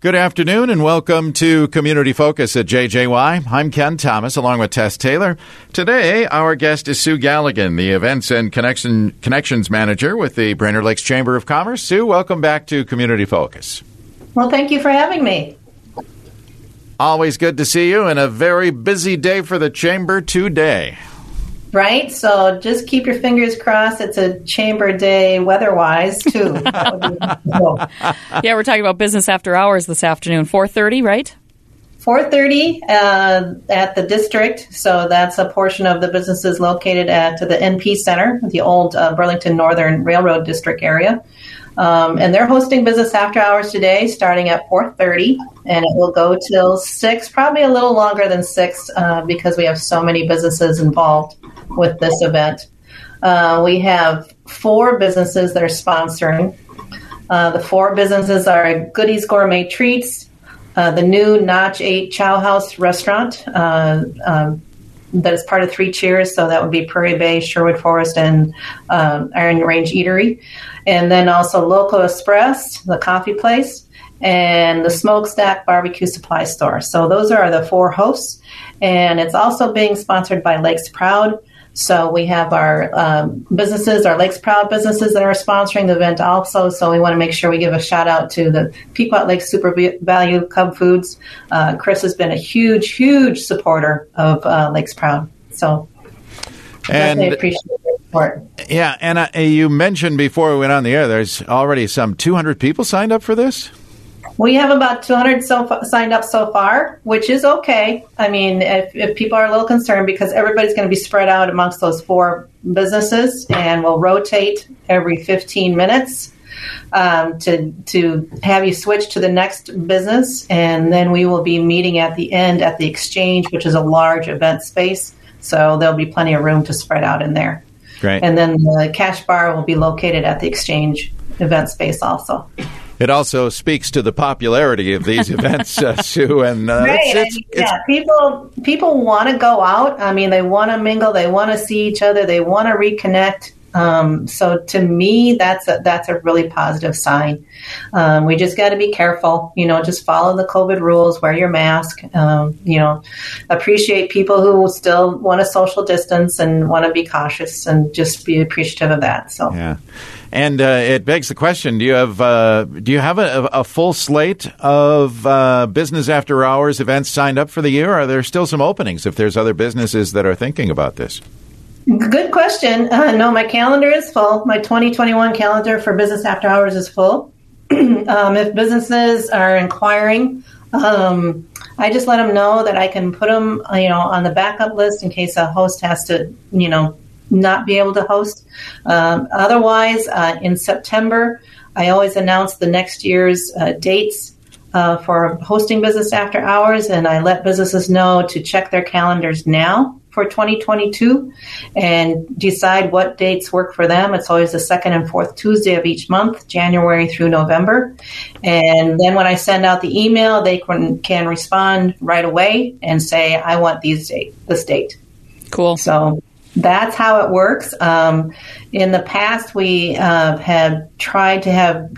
Good afternoon and welcome to Community Focus at JJY. I'm Ken Thomas along with Tess Taylor. Today, our guest is Sue Galligan, the Events and Connection, Connections Manager with the Brainerd Lakes Chamber of Commerce. Sue, welcome back to Community Focus. Well, thank you for having me. Always good to see you and a very busy day for the Chamber today right? So just keep your fingers crossed. It's a chamber day weather-wise too. yeah, we're talking about business after hours this afternoon, four thirty, right? 4:30 uh, at the district. So that's a portion of the businesses located at the NP Center, the old uh, Burlington Northern Railroad District area. Um, and they're hosting business after hours today, starting at 4:30, and it will go till six, probably a little longer than six, uh, because we have so many businesses involved with this event. Uh, we have four businesses that are sponsoring. Uh, the four businesses are Goodies Gourmet Treats, uh, the new Notch 8 Chow House restaurant uh, um, that is part of Three Cheers, so that would be Prairie Bay, Sherwood Forest, and um, Iron Range Eatery. And then also Local Express, the coffee place, and the Smokestack Barbecue Supply Store. So those are the four hosts. And it's also being sponsored by Lakes Proud. So we have our um, businesses, our Lakes Proud businesses that are sponsoring the event also. So we want to make sure we give a shout out to the Pequot Lake Super Value Cub Foods. Uh, Chris has been a huge, huge supporter of uh, Lakes Proud. So and appreciate the support. Yeah, and uh, you mentioned before we went on the air, there's already some 200 people signed up for this. We have about 200 so signed up so far, which is okay. I mean, if, if people are a little concerned because everybody's going to be spread out amongst those four businesses and we'll rotate every 15 minutes um, to, to have you switch to the next business. And then we will be meeting at the end at the exchange, which is a large event space. So there'll be plenty of room to spread out in there. Great. And then the cash bar will be located at the exchange event space also. It also speaks to the popularity of these events, uh, Sue. And uh, right. It's, it's, yeah, it's, people people want to go out. I mean, they want to mingle. They want to see each other. They want to reconnect. Um, so to me, that's a, that's a really positive sign. Um, we just got to be careful, you know, just follow the COVID rules, wear your mask, um, you know, appreciate people who still want to social distance and want to be cautious and just be appreciative of that. So, yeah. And uh, it begs the question: Do you have uh, do you have a, a full slate of uh, business after hours events signed up for the year? Are there still some openings if there's other businesses that are thinking about this? Good question. No, my calendar is full. My 2021 calendar for business after hours is full. um, if businesses are inquiring, um, I just let them know that I can put them, you know, on the backup list in case a host has to, you know, not be able to host. Um, otherwise, uh, in September, I always announce the next year's uh, dates uh, for hosting business after hours, and I let businesses know to check their calendars now for 2022 and decide what dates work for them. It's always the second and fourth Tuesday of each month, January through November. And then when I send out the email, they can, can respond right away and say, I want these date, this date. Cool. So that's how it works. Um, in the past, we uh, have tried to have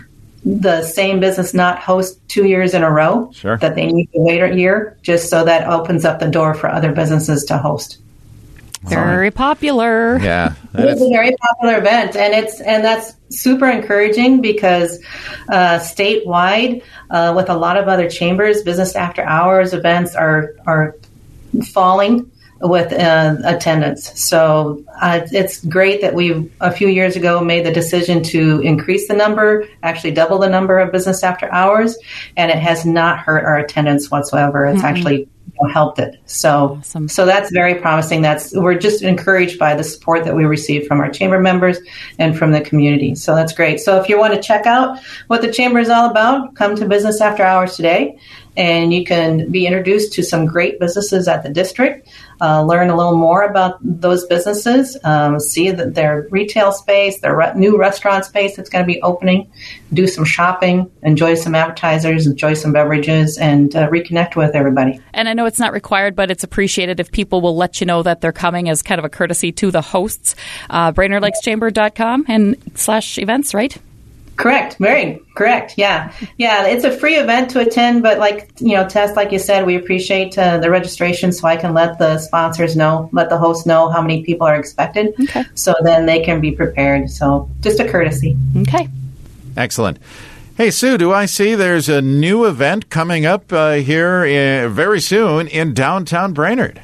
the same business not host two years in a row. Sure. That they need to wait a year, just so that opens up the door for other businesses to host. Very popular. Yeah, it's a very popular event, and it's and that's super encouraging because uh, statewide, uh, with a lot of other chambers, business after hours events are are falling with uh, attendance. So uh, it's great that we a few years ago made the decision to increase the number, actually double the number of business after hours, and it has not hurt our attendance whatsoever. It's mm-hmm. actually helped it. So, awesome. so that's very promising. That's we're just encouraged by the support that we receive from our chamber members and from the community. So that's great. So if you want to check out what the chamber is all about, come to Business After Hours today, and you can be introduced to some great businesses at the district uh, learn a little more about those businesses, um, see that their retail space, their re- new restaurant space that's going to be opening, do some shopping, enjoy some appetizers, enjoy some beverages, and uh, reconnect with everybody. And I know it's not required, but it's appreciated if people will let you know that they're coming as kind of a courtesy to the hosts. Uh, BrainerdLakesChamber.com and slash events, right? Correct. Very correct. Yeah. Yeah. It's a free event to attend, but like, you know, Tess, like you said, we appreciate uh, the registration so I can let the sponsors know, let the host know how many people are expected. Okay. So then they can be prepared. So just a courtesy. Okay. Excellent. Hey, Sue, do I see there's a new event coming up uh, here in, very soon in downtown Brainerd?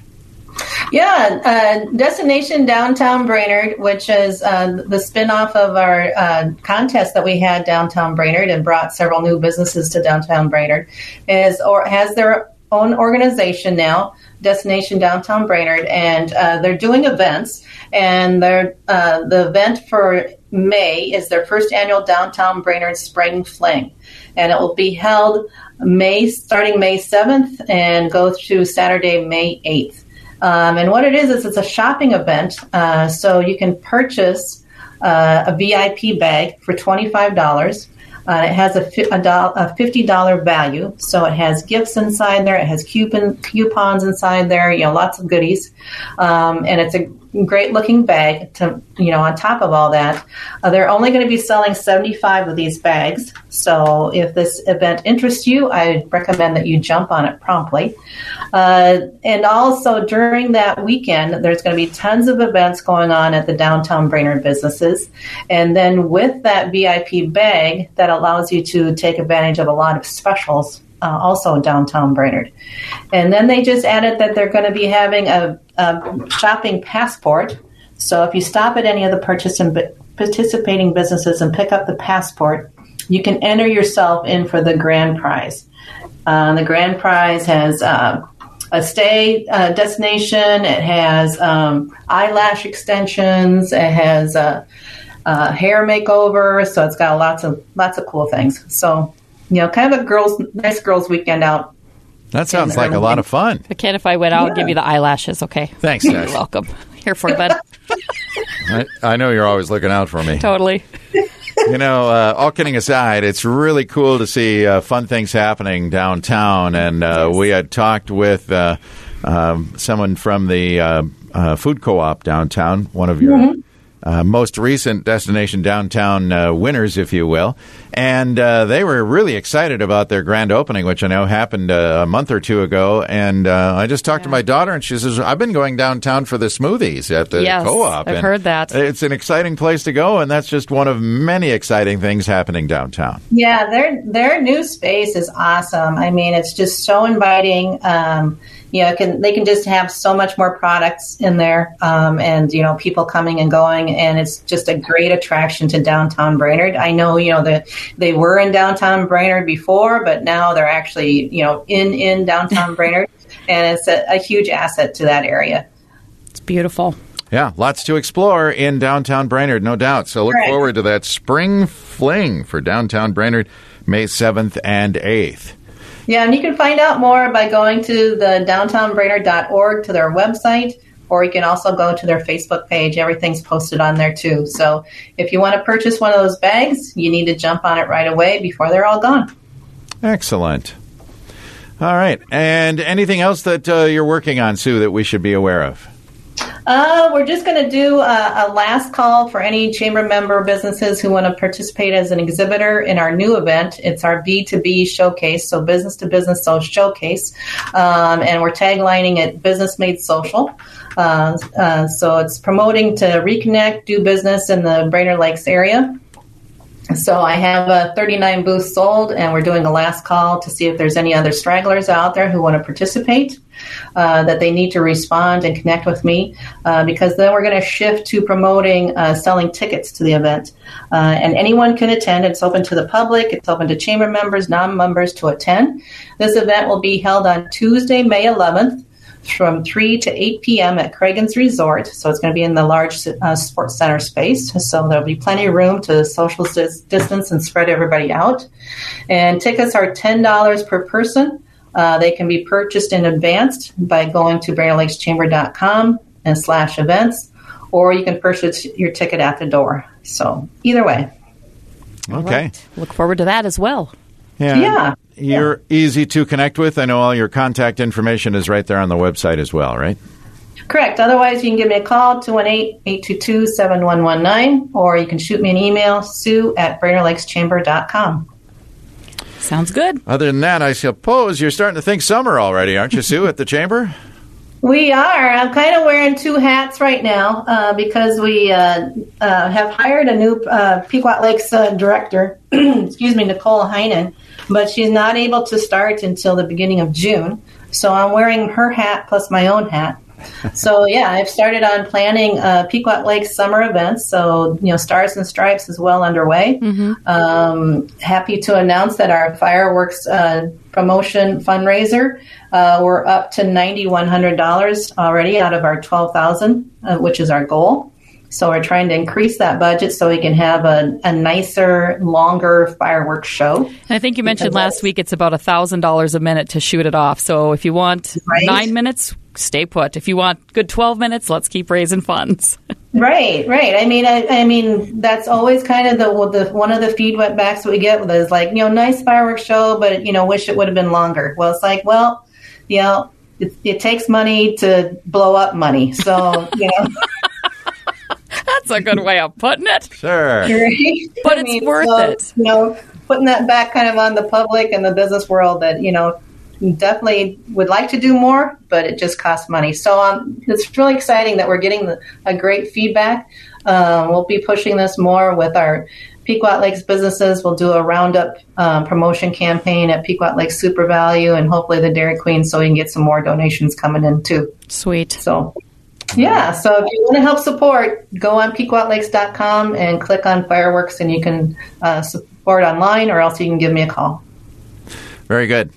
Yeah, uh, Destination Downtown Brainerd, which is uh, the spinoff of our uh, contest that we had downtown Brainerd and brought several new businesses to downtown Brainerd, is or has their own organization now, Destination Downtown Brainerd, and uh, they're doing events. And they're, uh, the event for May is their first annual Downtown Brainerd Spring Fling, and it will be held May starting May seventh and go through Saturday, May eighth. Um, and what it is is it's a shopping event, uh, so you can purchase uh, a VIP bag for twenty five dollars. Uh, it has a, a, do- a fifty dollar value, so it has gifts inside there. It has coupon coupons inside there. You know, lots of goodies, um, and it's a great looking bag. To you know, on top of all that, uh, they're only going to be selling seventy five of these bags. So if this event interests you, I recommend that you jump on it promptly. Uh, and also during that weekend, there's going to be tons of events going on at the downtown Brainerd businesses. And then with that VIP bag, that allows you to take advantage of a lot of specials. Uh, also downtown Brainerd. And then they just added that they're going to be having a, a shopping passport. So if you stop at any of the particip- participating businesses and pick up the passport, you can enter yourself in for the grand prize. Uh, the grand prize has uh, a stay uh, destination. It has um, eyelash extensions. It has a, a, hair makeover. So it's got lots of lots of cool things. So you know, kind of a girls nice girls weekend out. That sounds like a lot of fun. But Ken, if I went, I'll give you the eyelashes. Okay. Thanks, You're welcome. Here for it, bud. I, I know you're always looking out for me. totally. You know, uh, all kidding aside, it's really cool to see uh, fun things happening downtown. And uh, we had talked with uh, um, someone from the uh, uh, food co-op downtown, one of your uh, most recent destination downtown uh, winners, if you will. And uh, they were really excited about their grand opening, which I know happened uh, a month or two ago. And uh, I just talked to my daughter, and she says, "I've been going downtown for the smoothies at the Yes, co-op." I've And heard that. It's an exciting place to go, and that's just one of many exciting things happening downtown. Yeah, their their new space is awesome. I mean, it's just so inviting. Um, you know, can they can just have so much more products in there, um, and you know, people coming and going, and it's just a great attraction to downtown Brainerd. I know, you know, that they were in downtown Brainerd before, but now they're actually, you know, in in downtown Brainerd, and it's a, a huge asset to that area. It's beautiful. Yeah, lots to explore in downtown Brainerd, no doubt. So look Correct. forward to that spring fling for downtown Brainerd, May 7th and 8th. Yeah, and you can find out more by going to the downtownbrainerd.org to their website, or you can also go to their Facebook page. Everything's posted on there too. So if you want to purchase one of those bags, you need to jump on it right away before they're all gone. Excellent. All right. And anything else that uh, you're working on, Sue, that we should be aware of? Uh, we're just going to do a, a last call for any chamber member businesses who want to participate as an exhibitor in our new event. It's our B2B showcase, so business to business so showcase. Um, and we're taglining it Business Made Social. Uh, uh, so it's promoting to reconnect, do business in the Brainerd Lakes area. So I have uh, 39 booths sold, and we're doing a last call to see if there's any other stragglers out there who want to participate. Uh, that they need to respond and connect with me uh, because then we're going to shift to promoting uh, selling tickets to the event. Uh, and anyone can attend. It's open to the public. It's open to chamber members, non-members to attend. This event will be held on Tuesday, May 11th from 3 to 8 p.m. at Cragun's Resort. So it's going to be in the large uh, sports center space. So there'll be plenty of room to social dis- distance and spread everybody out. And tickets are $10 per person. Uh, they can be purchased in advance by going to BrainerdLakesChamber.com and slash events, or you can purchase your ticket at the door. So either way. Okay. Right. Look forward to that as well. Yeah. You're easy to connect with. I know all your contact information is right there on the website as well, right? Correct. Otherwise, you can give me a call, 218-822-7119, or you can shoot me an email, sue at BrainerdLakesChamber.com. Sounds good. Other than that, I suppose you're starting to think summer already, aren't you, Sue, at the chamber? We are. I'm kind of wearing two hats right now uh, because we uh, uh, have hired a new uh, Pequot Lakes uh, director, excuse me, Nicole Heinen, but she's not able to start until the beginning of June. So I'm wearing her hat plus my own hat so yeah, I've started on planning uh, Pequot Lakes summer events. So you know, Stars and Stripes is well underway. Mm-hmm. Um, happy to announce that our fireworks uh, promotion fundraiser uh, we're up to ninety one hundred dollars already out of our twelve thousand, uh, which is our goal. So we're trying to increase that budget so we can have a, a nicer, longer fireworks show. And I think you mentioned last week it's about thousand dollars a minute to shoot it off. So if you want right? nine minutes, stay put. If you want good twelve minutes, let's keep raising funds. right, right. I mean, I, I, mean that's always kind of the, the one of the feedbacks that we get is like you know nice fireworks show, but you know wish it would have been longer. Well, it's like well, you know. It, it takes money to blow up money. So, you know. That's a good way of putting it. Sure. But I it's mean, worth so, it. You know, putting that back kind of on the public and the business world that, you know, definitely would like to do more, but it just costs money. So um, it's really exciting that we're getting the, a great feedback. Um, we'll be pushing this more with our Pequot Lakes businesses. We'll do a roundup um, promotion campaign at Pequot Lakes SuperValu and hopefully the Dairy Queen so we can get some more donations coming in too. Sweet. So yeah, so if you want to help support, go on pequotlakes.com and click on fireworks, and you can uh, support online, or else you can give me a call. Very good.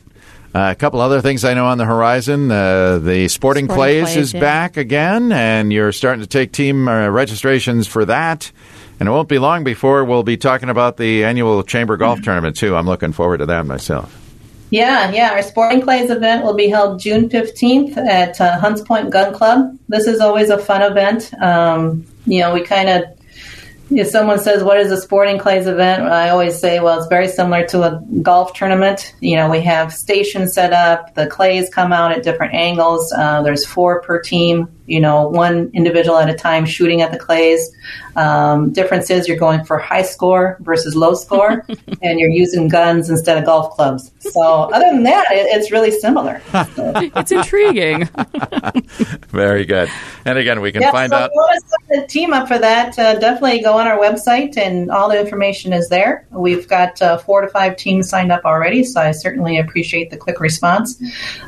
Uh, a couple other things I know on the horizon. Uh, the Sporting, Sporting Clays, Clays is yeah. back again, and you're starting to take team uh, registrations for that. And it won't be long before we'll be talking about the annual Chamber Golf mm-hmm. Tournament, too. I'm looking forward to that myself. Yeah, yeah. Our Sporting Clays event will be held June 15th at uh, Hunts Point Gun Club. This is always a fun event. Um, you know, we kind of, if someone says, What is a Sporting Clays event? I always say, Well, it's very similar to a golf tournament. You know, we have stations set up, the clays come out at different angles. Uh, there's four per team, you know, one individual at a time shooting at the clays. Um, difference is you're going for high score versus low score, and you're using guns instead of golf clubs. So, other than that, it, it's really similar. it's intriguing. Very good. And again, we can find so out. If you want to set a team up for that, uh, definitely go on our website, and all the information is there. We've got uh, four to five teams signed up already, so I certainly appreciate the quick response.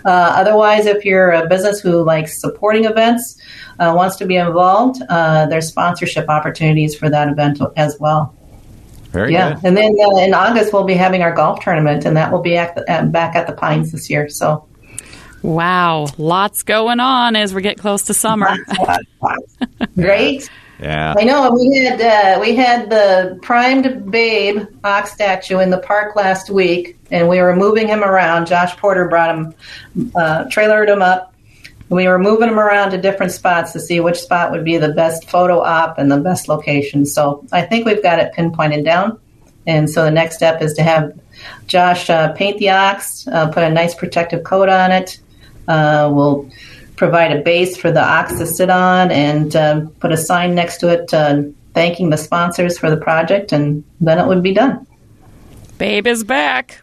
Uh, otherwise, if you're a business who likes supporting events, uh, wants to be involved, uh, there's sponsorship opportunities for that event as well. Very good yeah, good. and then uh, in August we'll be having our golf tournament, and that will be at the, back at the Pines this year. So, wow, lots going on as we get close to summer. Great. Yeah, I know. We had uh, we had the primed Babe ox statue in the park last week, and we were moving him around. Josh Porter brought him, uh, trailered him up, we were moving him around to different spots to see which spot would be the best photo op and the best location. So I think we've got it pinpointed down. And so the next step is to have Josh uh, paint the ox, uh, put a nice protective coat on it. Uh, we'll provide a base for the ox to sit on and um, put a sign next to it uh, thanking the sponsors for the project, and then it would be done. Babe is back.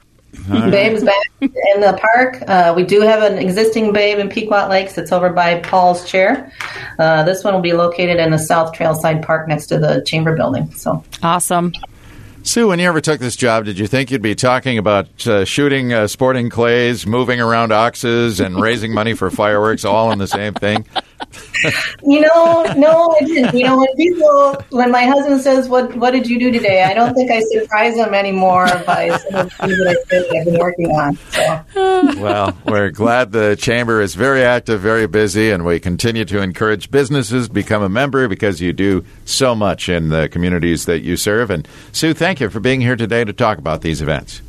Right. Babe's back in the park. Uh, we do have an existing Babe in Pequot Lakes. It's over by Paul's Chair. Uh, this one will be located in the South Trailside Park next to the Chamber Building. So awesome. Sue, when you ever took this job, did you think you'd be talking about uh, shooting uh, sporting clays, moving around oxes, and raising money for fireworks all in the same thing? You know, no, I didn't. You know, when people, when my husband says, "What What did you do today?" I don't think I surprise him anymore by some of the things that I said I've been working on. So. Well, we're glad the chamber is very active, very busy, and we continue to encourage businesses become a member because you do so much in the communities that you serve. And Sue, thank you for being here today to talk about these events.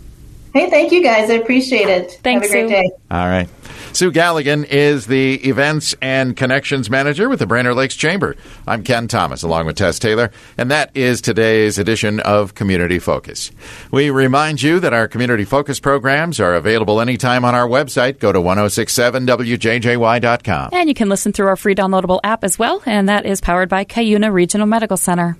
Hey, thank you guys. I appreciate it. Thanks, Have a great Sue. day. All right. Sue Galligan is the Events and Connections Manager with the Brainerd Lakes Chamber. I'm Ken Thomas, along with Tess Taylor, and that is today's edition of Community Focus. We remind you that our Community Focus programs are available anytime on our website. Go to 1067wjjy.com. And you can listen through our free downloadable app as well, and that is powered by Cuyuna Regional Medical Center.